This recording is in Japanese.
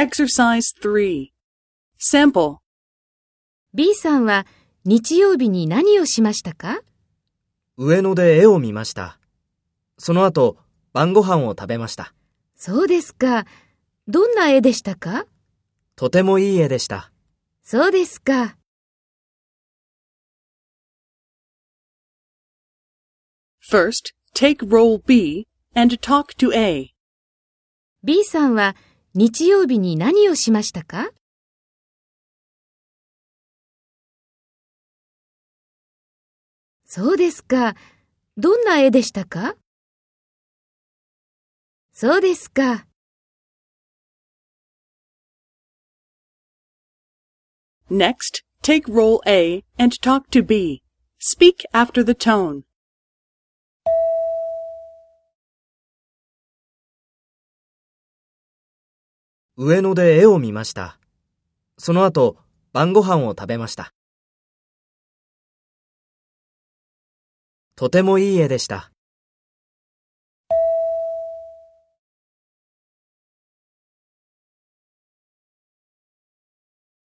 Exercise 3. Sample. B さんは日曜日に何をしましたか？上野で絵を見ました。その後、晩ご飯を食べました。そうですか。どんな絵でしたか？とてもいい絵でした。そうですか。First, take role B and talk to A. B さんは日曜日に何をしましたかそうですか。どんな絵でしたかそうですか。Next, take role A and talk to B. Speak after the tone. 上野で絵を見ました。その後、晩ご飯を食べました。とてもいい絵でした。